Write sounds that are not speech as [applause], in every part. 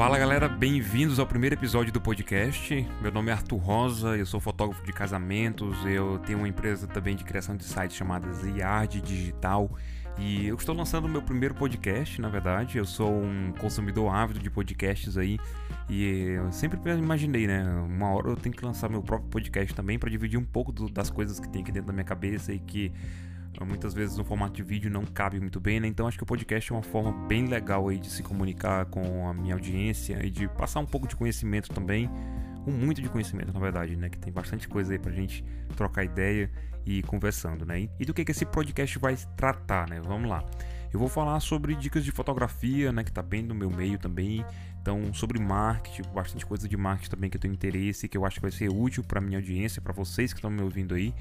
Fala galera, bem-vindos ao primeiro episódio do podcast. Meu nome é Arthur Rosa, eu sou fotógrafo de casamentos, eu tenho uma empresa também de criação de sites chamada Ziard Digital e eu estou lançando o meu primeiro podcast, na verdade. Eu sou um consumidor ávido de podcasts aí e eu sempre imaginei, né? Uma hora eu tenho que lançar meu próprio podcast também para dividir um pouco do, das coisas que tem aqui dentro da minha cabeça e que muitas vezes no formato de vídeo não cabe muito bem, né? Então acho que o podcast é uma forma bem legal aí de se comunicar com a minha audiência e de passar um pouco de conhecimento também, um muito de conhecimento na verdade, né? Que tem bastante coisa aí pra gente trocar ideia e conversando, né? E do que, que esse podcast vai tratar, né? Vamos lá. Eu vou falar sobre dicas de fotografia, né? Que tá bem no meu meio também. Então, sobre marketing, bastante coisa de marketing também que eu tenho interesse, que eu acho que vai ser útil para minha audiência, para vocês que estão me ouvindo aí.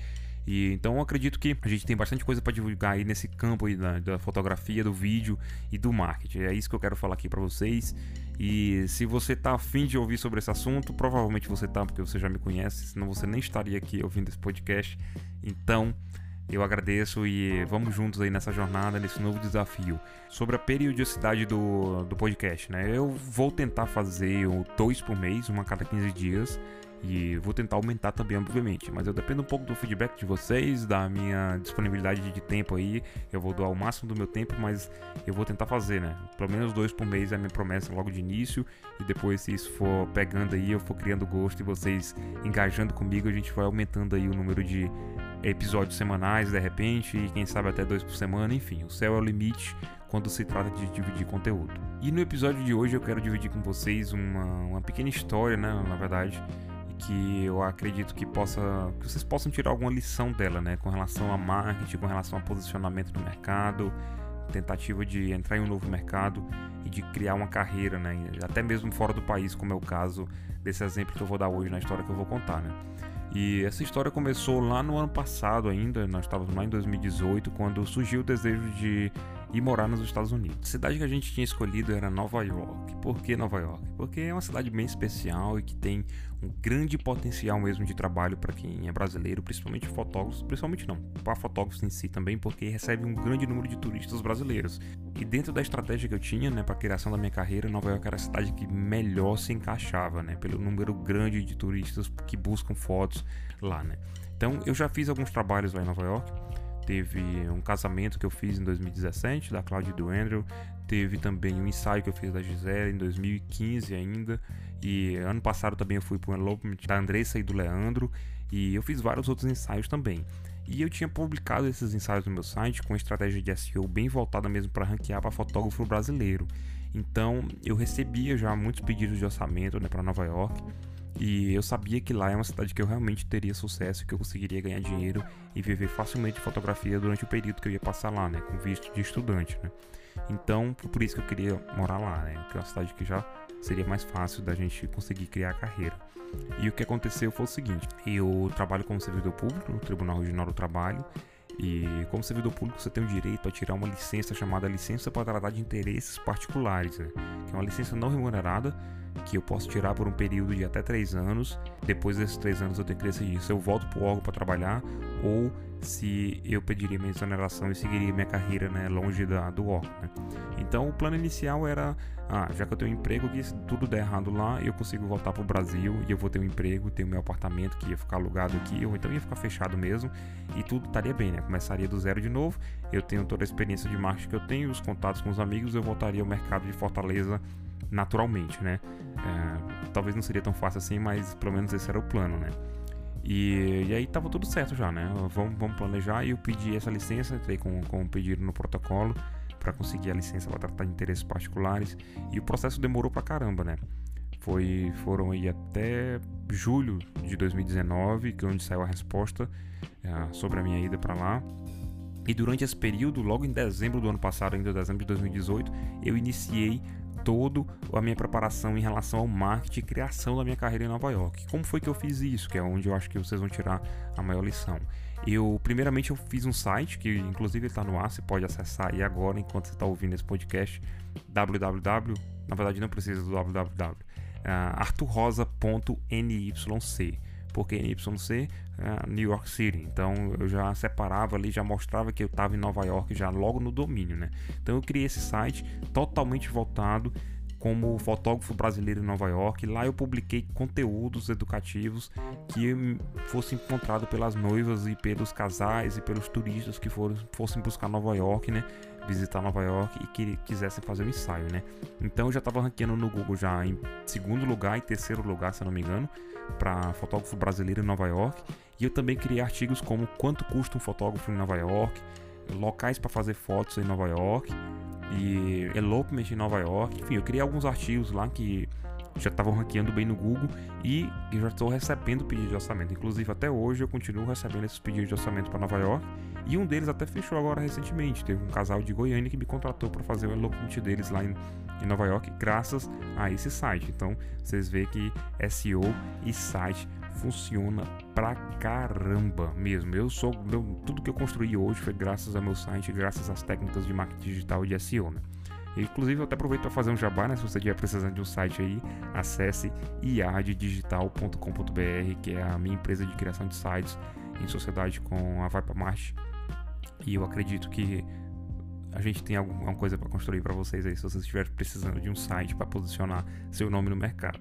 E então eu acredito que a gente tem bastante coisa para divulgar aí nesse campo aí da, da, fotografia, do vídeo e do marketing. É isso que eu quero falar aqui para vocês. E se você tá afim de ouvir sobre esse assunto, provavelmente você tá, porque você já me conhece, senão você nem estaria aqui ouvindo esse podcast. Então, eu agradeço e vamos juntos aí nessa jornada, nesse novo desafio. Sobre a periodicidade do, do podcast, né? Eu vou tentar fazer dois por mês, uma a cada 15 dias. E vou tentar aumentar também, obviamente. Mas eu dependo um pouco do feedback de vocês, da minha disponibilidade de tempo aí. Eu vou doar o máximo do meu tempo, mas eu vou tentar fazer, né? Pelo menos dois por mês é a minha promessa logo de início. E depois, se isso for pegando aí, eu for criando gosto e vocês engajando comigo, a gente vai aumentando aí o número de episódios semanais, de repente, e quem sabe até dois por semana. Enfim, o céu é o limite quando se trata de dividir conteúdo. E no episódio de hoje eu quero dividir com vocês uma, uma pequena história, né? Na verdade que eu acredito que possa que vocês possam tirar alguma lição dela, né, com relação a marketing, com relação a posicionamento no mercado, tentativa de entrar em um novo mercado e de criar uma carreira, né, até mesmo fora do país, como é o caso desse exemplo que eu vou dar hoje na história que eu vou contar, né. E essa história começou lá no ano passado ainda, nós estávamos lá em 2018, quando surgiu o desejo de ir morar nos Estados Unidos. A cidade que a gente tinha escolhido era Nova York. Por que Nova York? Porque é uma cidade bem especial e que tem um grande potencial mesmo de trabalho para quem é brasileiro, principalmente fotógrafos, principalmente não, para fotógrafos em si também, porque recebe um grande número de turistas brasileiros. E dentro da estratégia que eu tinha, né, para a criação da minha carreira, Nova York era a cidade que melhor se encaixava, né, pelo número grande de turistas que buscam fotos lá, né. Então eu já fiz alguns trabalhos lá em Nova York teve um casamento que eu fiz em 2017 da Cláudia e do Andrew, teve também um ensaio que eu fiz da Gisele em 2015 ainda, e ano passado também eu fui para o elopement da Andressa e do Leandro, e eu fiz vários outros ensaios também. E eu tinha publicado esses ensaios no meu site com estratégia de SEO bem voltada mesmo para ranquear para fotógrafo brasileiro. Então eu recebia já muitos pedidos de orçamento né, para Nova York e eu sabia que lá é uma cidade que eu realmente teria sucesso, que eu conseguiria ganhar dinheiro e viver facilmente de fotografia durante o período que eu ia passar lá, né, com visto de estudante, né. Então, por isso que eu queria morar lá, né, que é uma cidade que já seria mais fácil da gente conseguir criar a carreira. E o que aconteceu foi o seguinte: eu trabalho como servidor público no Tribunal Regional do Trabalho. E como servidor público você tem o direito a tirar uma licença chamada licença para tratar de interesses particulares, né? que é uma licença não remunerada que eu posso tirar por um período de até três anos. Depois desses três anos eu tenho que decidir se eu volto para o órgão para trabalhar ou se eu pediria minha exoneração e seguiria minha carreira né, longe da, do órgão. Né? Então o plano inicial era, ah, já que eu tenho um emprego aqui, se tudo der errado lá, eu consigo voltar para o Brasil e eu vou ter um emprego, ter o meu apartamento que ia ficar alugado aqui, ou então ia ficar fechado mesmo e tudo estaria bem, né? Começaria do zero de novo, eu tenho toda a experiência de marketing que eu tenho, os contatos com os amigos, eu voltaria ao mercado de Fortaleza naturalmente, né? É, talvez não seria tão fácil assim, mas pelo menos esse era o plano, né? E, e aí tava tudo certo já, né? Vamos, vamos planejar e eu pedi essa licença, entrei com, com um pedido no protocolo para conseguir a licença para tratar de interesses particulares e o processo demorou pra caramba, né? Foi, foram aí até julho de 2019 que é onde saiu a resposta é, sobre a minha ida para lá. E durante esse período, logo em dezembro do ano passado, ainda dezembro de 2018, eu iniciei todo a minha preparação em relação ao marketing e criação da minha carreira em Nova York. Como foi que eu fiz isso? Que é onde eu acho que vocês vão tirar a maior lição. Eu, primeiramente, eu fiz um site que, inclusive, está no ar. Você pode acessar aí agora, enquanto você está ouvindo esse podcast. www. Na verdade, não precisa do www. Uh, arturrosa.nyc porque NYC é New York City. Então eu já separava ali, já mostrava que eu estava em Nova York já logo no domínio, né? Então eu criei esse site totalmente voltado como fotógrafo brasileiro em Nova York. Lá eu publiquei conteúdos educativos que fossem encontrados pelas noivas e pelos casais e pelos turistas que foram, fossem buscar Nova York, né? Visitar Nova York e que quisessem fazer um ensaio, né? Então eu já estava ranqueando no Google já em segundo lugar e terceiro lugar, se eu não me engano, para fotógrafo brasileiro em Nova York. E eu também criei artigos como quanto custa um fotógrafo em Nova York, locais para fazer fotos em Nova York e elopement em Nova York. Enfim, eu criei alguns artigos lá que já estavam ranqueando bem no Google e já estou recebendo pedidos de orçamento. Inclusive, até hoje eu continuo recebendo esses pedidos de orçamento para Nova York. E um deles até fechou agora recentemente. Teve um casal de Goiânia que me contratou para fazer o elopement deles lá em, em, Nova York, graças a esse site. Então, vocês veem que SEO e site funciona pra caramba mesmo. Eu sou. Tudo que eu construí hoje foi graças ao meu site, graças às técnicas de marketing digital e de SEO. Né? Inclusive, eu até aproveito para fazer um jabá, né? Se você estiver precisando de um site aí, acesse iaddigital.com.br, que é a minha empresa de criação de sites em sociedade com a Vipa Marte. E eu acredito que a gente tem alguma coisa para construir para vocês aí, se vocês estiverem precisando de um site para posicionar seu nome no mercado.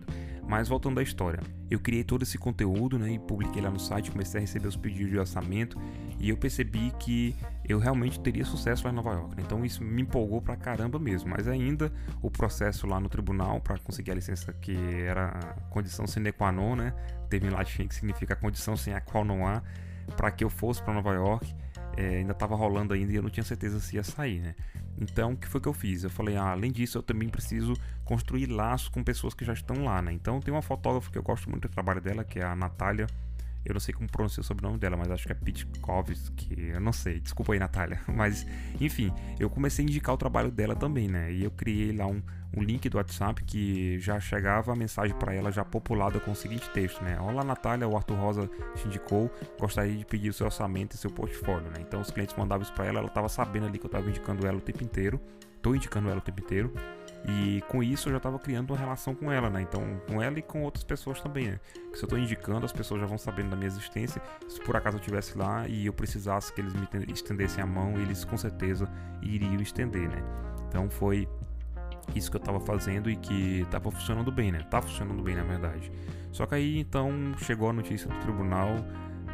Mas voltando à história, eu criei todo esse conteúdo né, e publiquei lá no site, comecei a receber os pedidos de orçamento e eu percebi que eu realmente teria sucesso lá em Nova York. Né? Então isso me empolgou pra caramba mesmo. Mas ainda o processo lá no tribunal para conseguir a licença, que era condição sine qua non, né? Teve em latim que significa condição sem a qual não há, para que eu fosse para Nova York. É, ainda estava rolando ainda e eu não tinha certeza se ia sair, né? Então, o que foi que eu fiz? Eu falei, ah, além disso, eu também preciso construir laços com pessoas que já estão lá, né? Então, tem uma fotógrafa que eu gosto muito do trabalho dela, que é a Natália. Eu não sei como pronunciar o sobrenome dela, mas acho que é Pitkovski, eu não sei, desculpa aí, Natália. [laughs] Mas, enfim, eu comecei a indicar o trabalho dela também, né? E eu criei lá um, um link do WhatsApp que já chegava a mensagem para ela já populada com o seguinte texto, né? Olá, Natália, o Arthur Rosa te indicou, gostaria de pedir o seu orçamento e seu portfólio, né? Então, os clientes mandavam isso para ela, ela estava sabendo ali que eu estava indicando ela o tempo inteiro, tô indicando ela o tempo inteiro. E com isso eu já estava criando uma relação com ela, né? Então, com ela e com outras pessoas também, né? Se eu estou indicando, as pessoas já vão sabendo da minha existência. Se por acaso eu estivesse lá e eu precisasse que eles me estendessem a mão, eles com certeza iriam estender, né? Então foi isso que eu estava fazendo e que estava funcionando bem, né? Tá funcionando bem, na verdade. Só que aí então chegou a notícia do tribunal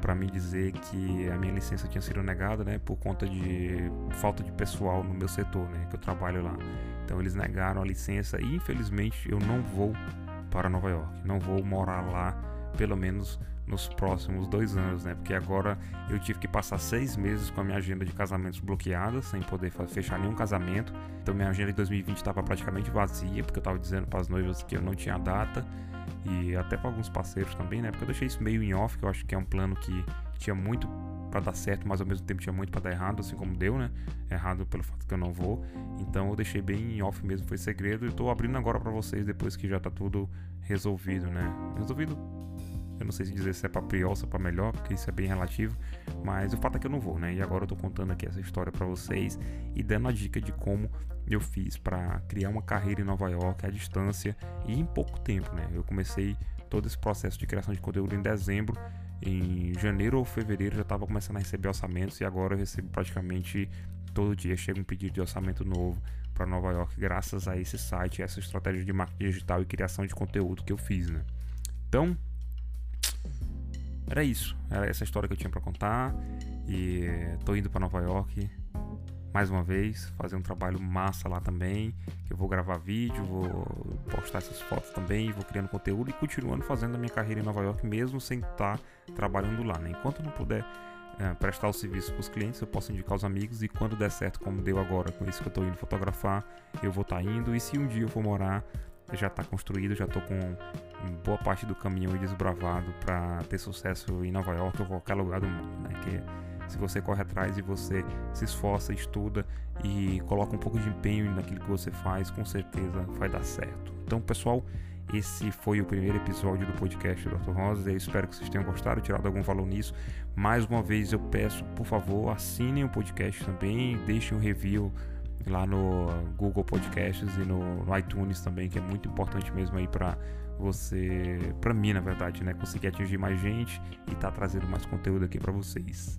para me dizer que a minha licença tinha sido negada, né, por conta de falta de pessoal no meu setor, né, que eu trabalho lá. Então eles negaram a licença e infelizmente eu não vou para Nova York, não vou morar lá pelo menos nos próximos dois anos, né? Porque agora eu tive que passar seis meses com a minha agenda de casamentos bloqueada, sem poder fechar nenhum casamento. Então minha agenda de 2020 estava praticamente vazia, porque eu estava dizendo para as noivas que eu não tinha data e até para alguns parceiros também, né? Porque eu deixei isso meio em off, que eu acho que é um plano que tinha muito para dar certo, mas ao mesmo tempo tinha muito para dar errado, assim como deu, né? Errado pelo fato que eu não vou. Então eu deixei bem em off mesmo, foi segredo. E tô abrindo agora para vocês depois que já tá tudo resolvido, né? Resolvido. Eu não sei se dizer se é para pior ou é para melhor, porque isso é bem relativo, mas o fato é que eu não vou, né? E agora eu tô contando aqui essa história para vocês e dando a dica de como eu fiz para criar uma carreira em Nova York à distância e em pouco tempo, né? Eu comecei todo esse processo de criação de conteúdo em dezembro em janeiro ou fevereiro já estava começando a receber orçamentos e agora eu recebo praticamente todo dia. Chega um pedido de orçamento novo para Nova York graças a esse site, essa estratégia de marketing digital e criação de conteúdo que eu fiz, né? Então, era isso, era essa história que eu tinha para contar e tô indo para Nova York mais uma vez, fazer um trabalho massa lá também. Eu vou gravar vídeo, vou postar essas fotos também, vou criando conteúdo e continuando fazendo a minha carreira em Nova York mesmo sem estar trabalhando lá. Né? Enquanto não puder é, prestar o serviço para os clientes, eu posso indicar os amigos e quando der certo, como deu agora com isso que eu estou indo fotografar, eu vou estar tá indo. E se um dia eu for morar, já está construído, já estou com boa parte do caminho desbravado para ter sucesso em Nova York ou qualquer lugar do mundo, né? Que se você corre atrás e você se esforça, estuda e coloca um pouco de empenho naquilo que você faz, com certeza vai dar certo. Então, pessoal, esse foi o primeiro episódio do podcast do Dr. Rosa. Eu espero que vocês tenham gostado, tirado algum valor nisso. Mais uma vez eu peço, por favor, assinem o podcast também, deixem um review lá no Google Podcasts e no, no iTunes também, que é muito importante mesmo aí para você, para mim, na verdade, né, conseguir atingir mais gente e estar tá trazendo mais conteúdo aqui para vocês.